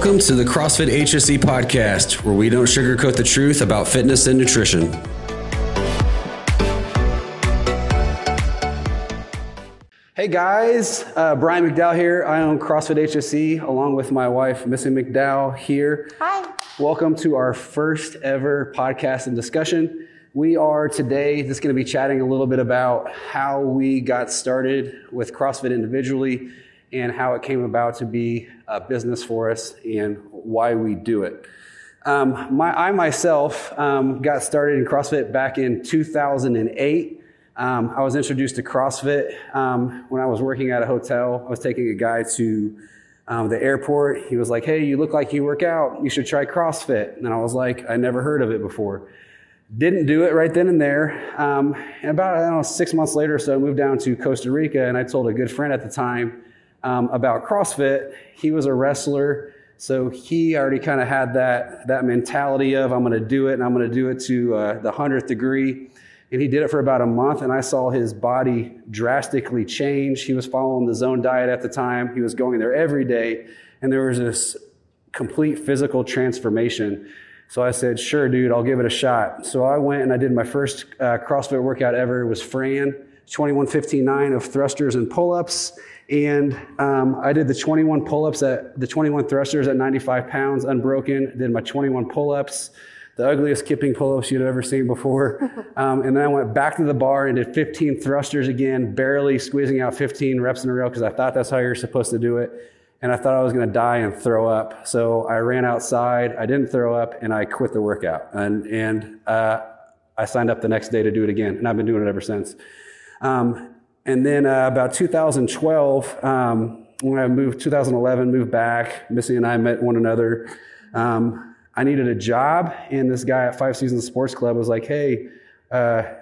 Welcome to the CrossFit HSE podcast, where we don't sugarcoat the truth about fitness and nutrition. Hey guys, uh, Brian McDowell here. I own CrossFit HSE along with my wife, Missy McDowell, here. Hi. Welcome to our first ever podcast and discussion. We are today just going to be chatting a little bit about how we got started with CrossFit individually and how it came about to be a business for us and why we do it. Um, my, I myself um, got started in CrossFit back in 2008. Um, I was introduced to CrossFit um, when I was working at a hotel. I was taking a guy to um, the airport. He was like, Hey, you look like you work out. You should try CrossFit. And I was like, I never heard of it before. Didn't do it right then and there. Um, and about, know, six months later or so, I moved down to Costa Rica and I told a good friend at the time um, about CrossFit. He was a wrestler. So he already kind of had that, that mentality of, I'm going to do it and I'm going to do it to uh, the hundredth degree. And he did it for about a month, and I saw his body drastically change. He was following the zone diet at the time. He was going there every day, and there was this complete physical transformation. So I said, sure, dude, I'll give it a shot. So I went and I did my first uh, CrossFit workout ever. It was Fran, 2159 of thrusters and pull-ups. And um, I did the 21 pull-ups at the 21 thrusters at 95 pounds, unbroken. Did my 21 pull-ups, the ugliest kipping pull-ups you'd ever seen before. Um, and then I went back to the bar and did 15 thrusters again, barely squeezing out 15 reps in a row because I thought that's how you're supposed to do it and I thought I was going to die and throw up. So I ran outside. I didn't throw up, and I quit the workout. And and uh, I signed up the next day to do it again, and I've been doing it ever since. Um, and then uh, about 2012, um, when I moved, 2011, moved back. Missy and I met one another. Um, I needed a job, and this guy at Five Seasons Sports Club was like, "Hey, uh, have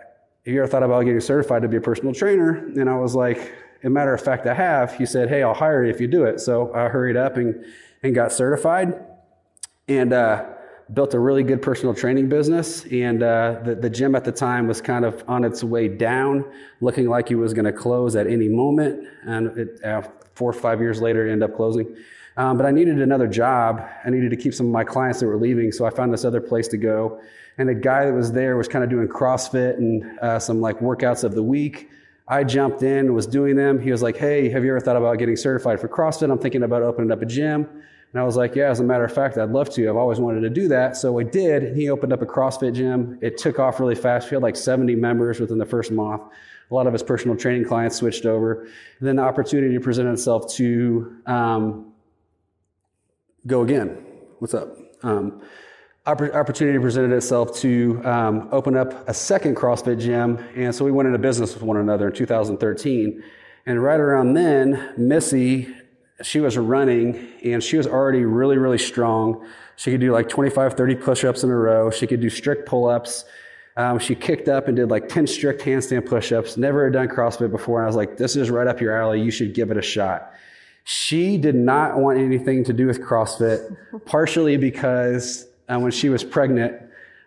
you ever thought about getting certified to be a personal trainer?" And I was like a matter of fact, I have. He said, Hey, I'll hire you if you do it. So I hurried up and, and got certified and uh, built a really good personal training business. And uh, the, the gym at the time was kind of on its way down, looking like it was going to close at any moment. And it, uh, four or five years later, it ended up closing. Um, but I needed another job. I needed to keep some of my clients that were leaving. So I found this other place to go. And the guy that was there was kind of doing CrossFit and uh, some like workouts of the week. I jumped in, was doing them. He was like, Hey, have you ever thought about getting certified for CrossFit? I'm thinking about opening up a gym. And I was like, Yeah, as a matter of fact, I'd love to. I've always wanted to do that. So I did. And he opened up a CrossFit gym. It took off really fast. We had like 70 members within the first month. A lot of his personal training clients switched over. And then the opportunity presented itself to um, go again. What's up? Um, opportunity presented itself to um, open up a second CrossFit gym. And so we went into business with one another in 2013. And right around then, Missy, she was running and she was already really, really strong. She could do like 25, 30 push ups in a row. She could do strict pull ups. Um, she kicked up and did like 10 strict handstand push ups. Never had done CrossFit before. And I was like, this is right up your alley. You should give it a shot. She did not want anything to do with CrossFit, partially because uh, when she was pregnant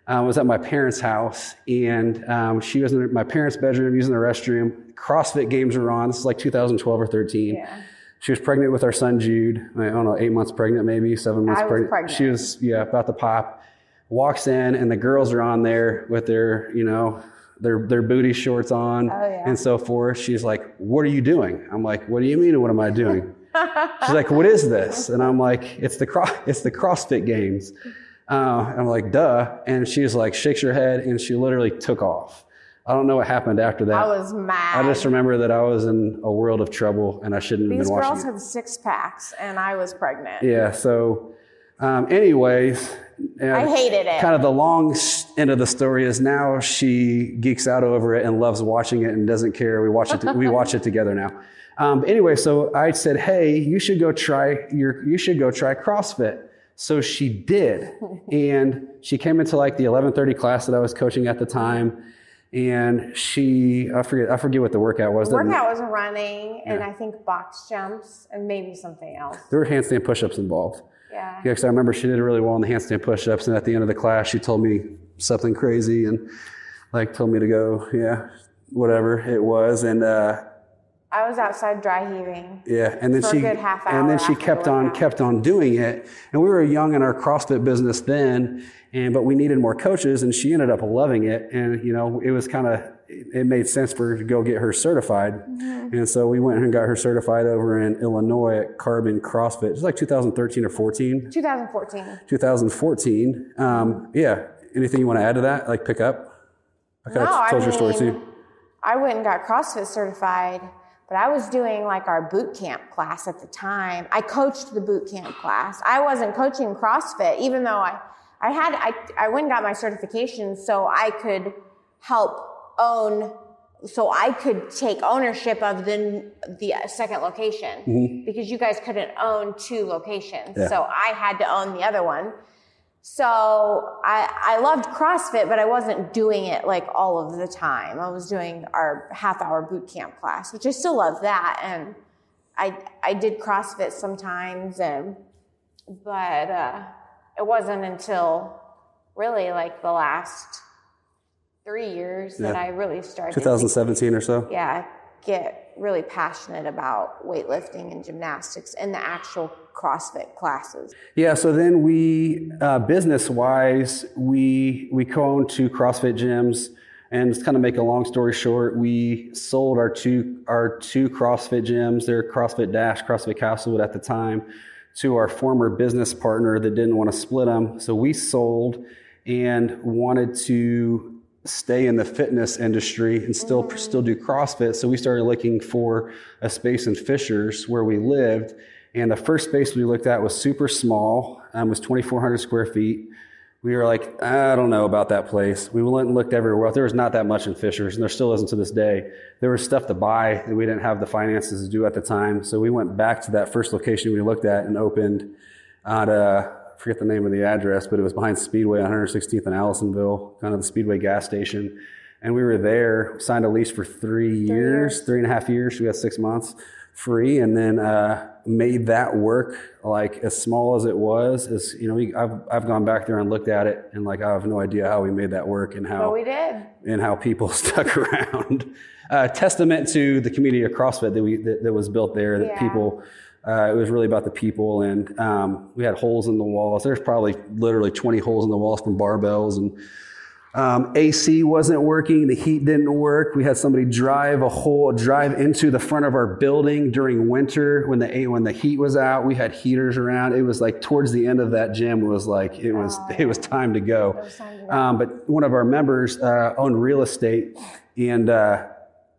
uh, was at my parents' house, and um, she was in my parents' bedroom using the restroom. CrossFit games were on. This is like 2012 or 13. Yeah. She was pregnant with our son Jude. I don't know, eight months pregnant, maybe seven months pregnant. pregnant. She was yeah about to pop. Walks in, and the girls are on there with their you know their their booty shorts on oh, yeah. and so forth. She's like, "What are you doing?" I'm like, "What do you mean? What am I doing?" She's like, "What is this?" And I'm like, "It's the cro- it's the CrossFit Games." Uh, I'm like, duh. And she's like, shakes her head, and she literally took off. I don't know what happened after that. I was mad. I just remember that I was in a world of trouble and I shouldn't These have been watching. These girls had six packs, and I was pregnant. Yeah. So, um, anyways, I hated it. Kind of the long end of the story is now she geeks out over it and loves watching it and doesn't care. We watch it. we watch it together now. Um, anyway, so I said, "Hey, you should go try your. You should go try CrossFit." So she did. and she came into like the 1130 class that I was coaching at the time. And she, I forget, I forget what the workout was. The workout was running and I think box jumps and maybe something else. There were handstand push-ups involved. Yeah. Yeah, because I remember she did really well in the handstand push-ups. And at the end of the class, she told me something crazy and like told me to go, yeah, whatever it was. And, uh, I was outside dry heaving. Yeah, and then For a she good half and then she kept the on workout. kept on doing it. And we were young in our CrossFit business then, and but we needed more coaches, and she ended up loving it. And you know, it was kind of it made sense for her to go get her certified. Mm-hmm. And so we went and got her certified over in Illinois at Carbon CrossFit. It was like 2013 or 14. 2014. 2014. Um, yeah. Anything you want to add to that? Like pick up? I kind No, of I told your story mean, too. I went and got CrossFit certified, but I was doing like our boot camp class at the time. I coached the boot camp class. I wasn't coaching CrossFit, even though I, I had, I, I went and got my certification so I could help own, so I could take ownership of the, the second location because you guys couldn't own two locations. Mm-hmm. Yeah. So I had to own the other one. So I, I loved CrossFit, but I wasn't doing it like all of the time. I was doing our half hour boot camp class, which I still love that. And I, I did CrossFit sometimes and, but, uh, it wasn't until really like the last three years that I really started 2017 or so. yeah, get really passionate about weightlifting and gymnastics and the actual CrossFit classes. Yeah, so then we, uh, business wise, we we co-owned two CrossFit gyms, and just kind of make a long story short, we sold our two our two CrossFit gyms, they're CrossFit Dash, CrossFit Castlewood at the time, to our former business partner that didn't want to split them. So we sold and wanted to stay in the fitness industry and still still do CrossFit. So we started looking for a space in Fishers where we lived. And the first space we looked at was super small, um, was 2,400 square feet. We were like, I don't know about that place. We went and looked everywhere. There was not that much in Fishers, and there still isn't to this day. There was stuff to buy that we didn't have the finances to do at the time. So we went back to that first location we looked at and opened at, uh, I forget the name of the address, but it was behind Speedway on 116th and Allisonville, kind of the Speedway gas station. And we were there, signed a lease for three, years, years. three and a half years. We got six months free, and then uh, made that work. Like as small as it was, as you know, we, I've I've gone back there and looked at it, and like I have no idea how we made that work and But how we did. and how people stuck around. Uh, testament to the community of CrossFit that we that, that was built there. That Yeah. people, uh, it was really about the people, and um, we had holes in the walls. There's probably literally 20 holes in the walls from barbells, and um, AC wasn't working. The heat didn't work. We had somebody drive a hole, drive into the front of our building during winter when the when the heat was out. We had heaters around. It was like towards the end of that gym was like it was it was time to go. was time to go. Um, but one of our members uh, owned real estate and uh,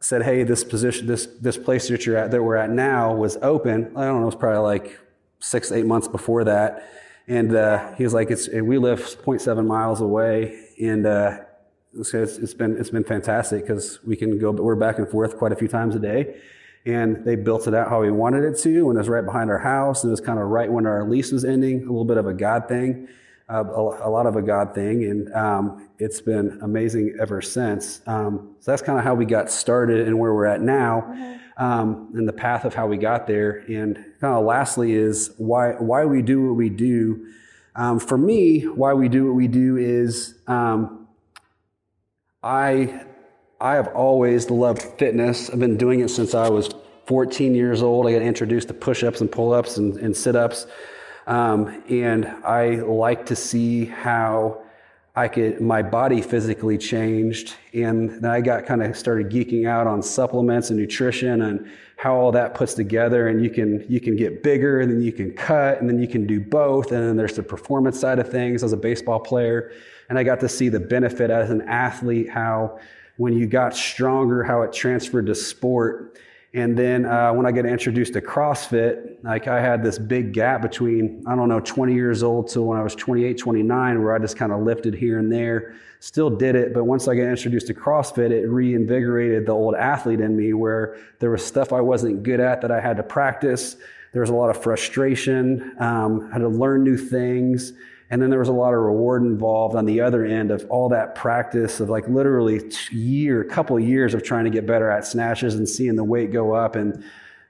said, "Hey, this position, this this place that you're at, that we're at now, was open. I don't know, it was probably like six, eight months before that." And uh, he was like, "It's we live 0.7 miles away, and uh, so it's, it's been it's been fantastic because we can go, but we're back and forth quite a few times a day." And they built it out how we wanted it to, and it was right behind our house. And it was kind of right when our lease was ending, a little bit of a God thing a, a lot of a God thing, and um, it's been amazing ever since. Um, so that's kind of how we got started and where we're at now, um, and the path of how we got there. And kind of lastly is why why we do what we do. Um, for me, why we do what we do is um, I I have always loved fitness. I've been doing it since I was 14 years old. I got introduced to push-ups and pull-ups and, and sit-ups. Um, and I like to see how I could, my body physically changed. And then I got kind of started geeking out on supplements and nutrition and how all that puts together. And you can, you can get bigger and then you can cut and then you can do both. And then there's the performance side of things as a baseball player. And I got to see the benefit as an athlete, how when you got stronger, how it transferred to sport. And then uh, when I got introduced to CrossFit, like I had this big gap between, I don't know, 20 years old to when I was 28, 29, where I just kind of lifted here and there, still did it. But once I got introduced to CrossFit, it reinvigorated the old athlete in me where there was stuff I wasn't good at that I had to practice. There was a lot of frustration, um, had to learn new things. And then there was a lot of reward involved on the other end of all that practice of like literally year, a couple years of trying to get better at snatches and seeing the weight go up and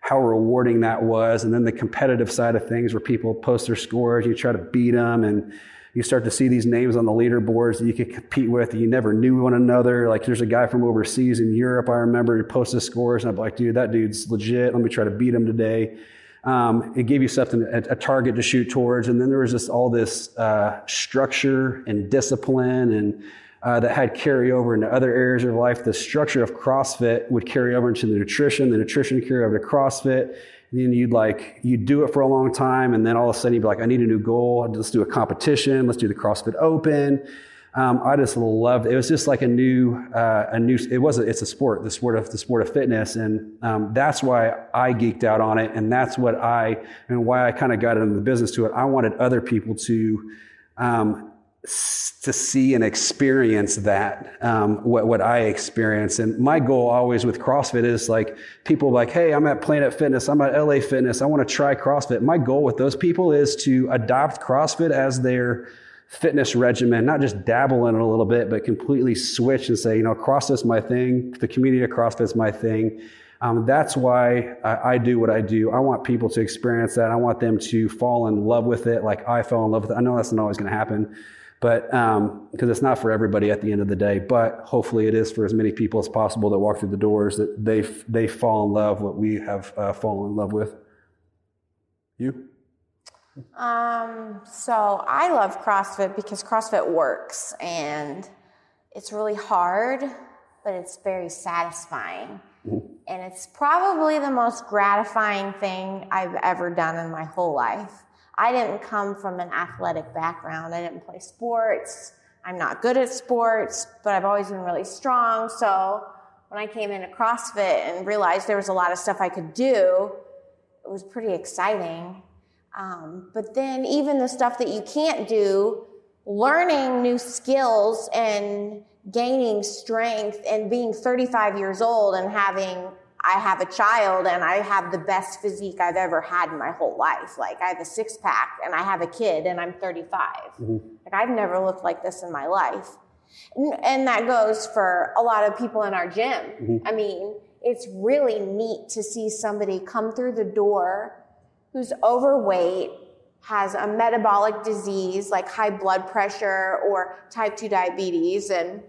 how rewarding that was. And then the competitive side of things where people post their scores, you try to beat them and you start to see these names on the leaderboards that you could compete with. You never knew one another. Like there's a guy from overseas in Europe. I remember he posted scores, and I'm like, dude, that dude's legit. Let me try to beat him today. Um, it gave you something, a, a, target to shoot towards, and then there was just all this uh, structure and discipline and uh, that had carryover into other areas of life. The structure of CrossFit would carry over into the nutrition, the nutrition carry over to CrossFit. And then you'd like, you'd do it for a long time. And then all of a sudden you'd be like, I need a new goal. Let's do a competition. Let's do the CrossFit Open. Um, I just loved it. It was just like a new, uh, a new, it was, a, it's a sport, the sport of, the sport of fitness. And, um, that's why I geeked out on it. And that's what I, and why I kind of got into the business to it. I wanted other people to, um, to see and experience that um, what, what i experience and my goal always with crossfit is like people like hey i'm at planet fitness i'm at la fitness i want to try crossfit my goal with those people is to adopt crossfit as their fitness regimen not just dabble in it a little bit but completely switch and say you know crossfit's my thing the community of crossfit's my thing um, that's why I, I, do what I do. I want people to experience that. I want them to fall in love with it like I fell in love with it. I know that's not always going to happen, but because um, it's not for everybody at the end of the day but hopefully it is for as many people as possible that walk through the doors that they they fall in love what we have uh, fallen in love with you um, so i love crossfit because crossfit works and it's really hard but it's very satisfying mm-hmm. and it's probably the most gratifying thing i've ever done in my whole life I didn't come from an athletic background. I didn't play sports. I'm not good at sports, but I've always been really strong. So when I came into CrossFit and realized there was a lot of stuff I could do, it was pretty exciting. Um, but then even the stuff that you can't do, learning new skills and gaining strength and being 35 years old and having I have a child and I have the best physique I've ever had in my whole life. Like I have a six pack and I have a kid and I'm 35. Mm-hmm. Like I've never looked like this in my life. And, that goes for a lot of people in our gym. Mm-hmm. I mean, it's really neat to see somebody come through the door who's overweight, has a metabolic disease like high blood pressure or type 2 diabetes and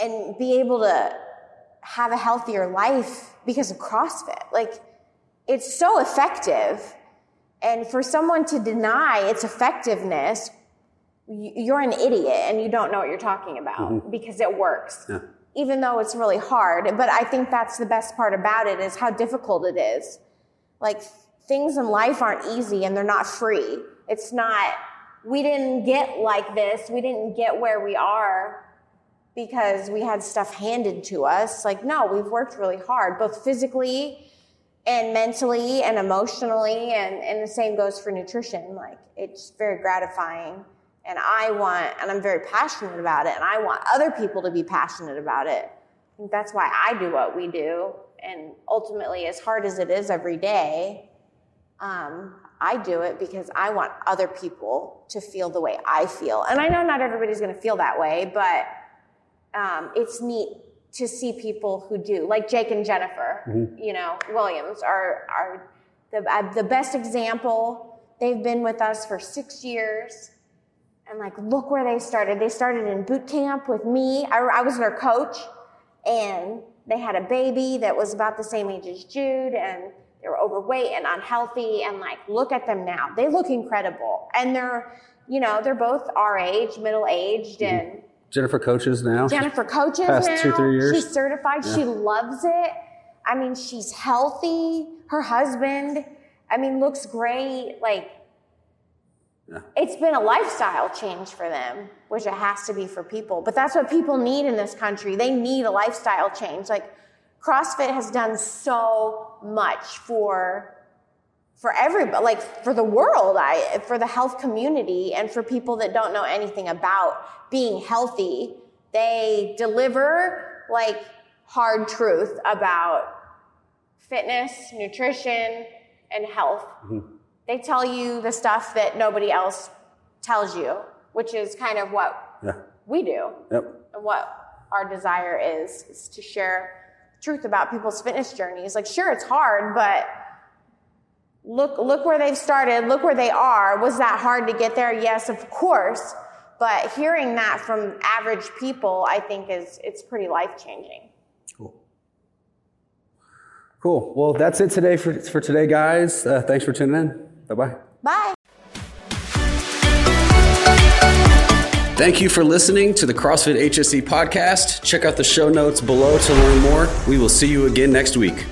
and be able to have a healthier life because of CrossFit. Like, it's so effective. And for someone to deny its effectiveness, you're an idiot and you don't know what you're talking about mm-hmm. because it works. Yeah. Even though it's really hard. But I think that's the best part about it is how difficult it is. Like, things in life aren't easy and they're not free. It's not, we didn't get like this, we didn't get where we are because we had stuff handed to us. Like, no, we've worked really hard, both physically and mentally and emotionally. And, and the same goes for nutrition. Like, it's very gratifying. And I want, and I'm very passionate about it, and I want other people to be passionate about it. I think that's why I do what we do. And ultimately, as hard as it is every day, um, I do it because I want other people to feel the way I feel. And I know not everybody's going to feel that way, but um, it's neat to see people who do, like Jake and Jennifer, mm-hmm. you know, Williams are are the uh, the best example. They've been with us for six years, and like, look where they started. They started in boot camp with me. I, I was their coach, and they had a baby that was about the same age as Jude, and they were overweight and unhealthy. And like, look at them now. They look incredible, and they're, you know, they're both our age, middle aged, mm-hmm. and Jennifer coaches now. Jennifer coaches past now. two, three years. She's certified. Yeah. She loves it. I mean, she's healthy. Her husband, I mean, looks great. Like, yeah. it's been a lifestyle change for them, which it has to be for people. But that's what people need in this country. They need a lifestyle change. Like, CrossFit has done so much for for everybody, like for the world, I, for the health community, and for people that don't know anything about being healthy. They deliver like hard truth about fitness, nutrition, and health. Mm-hmm. They tell you the stuff that nobody else tells you, which is kind of what yeah. we do. Yep. And what our desire is, is to share truth about people's fitness journeys. Like, sure, it's hard, but look look where they've started, look where they are. Was that hard to get there? Yes, of course. But hearing that from average people, I think is it's pretty life changing. Cool. Cool. Well, that's it today for, for today, guys. Uh, thanks for tuning in. Bye-bye. Bye. Thank you for listening to the CrossFit HSE podcast. Check out the show notes below to learn more. We will see you again next week.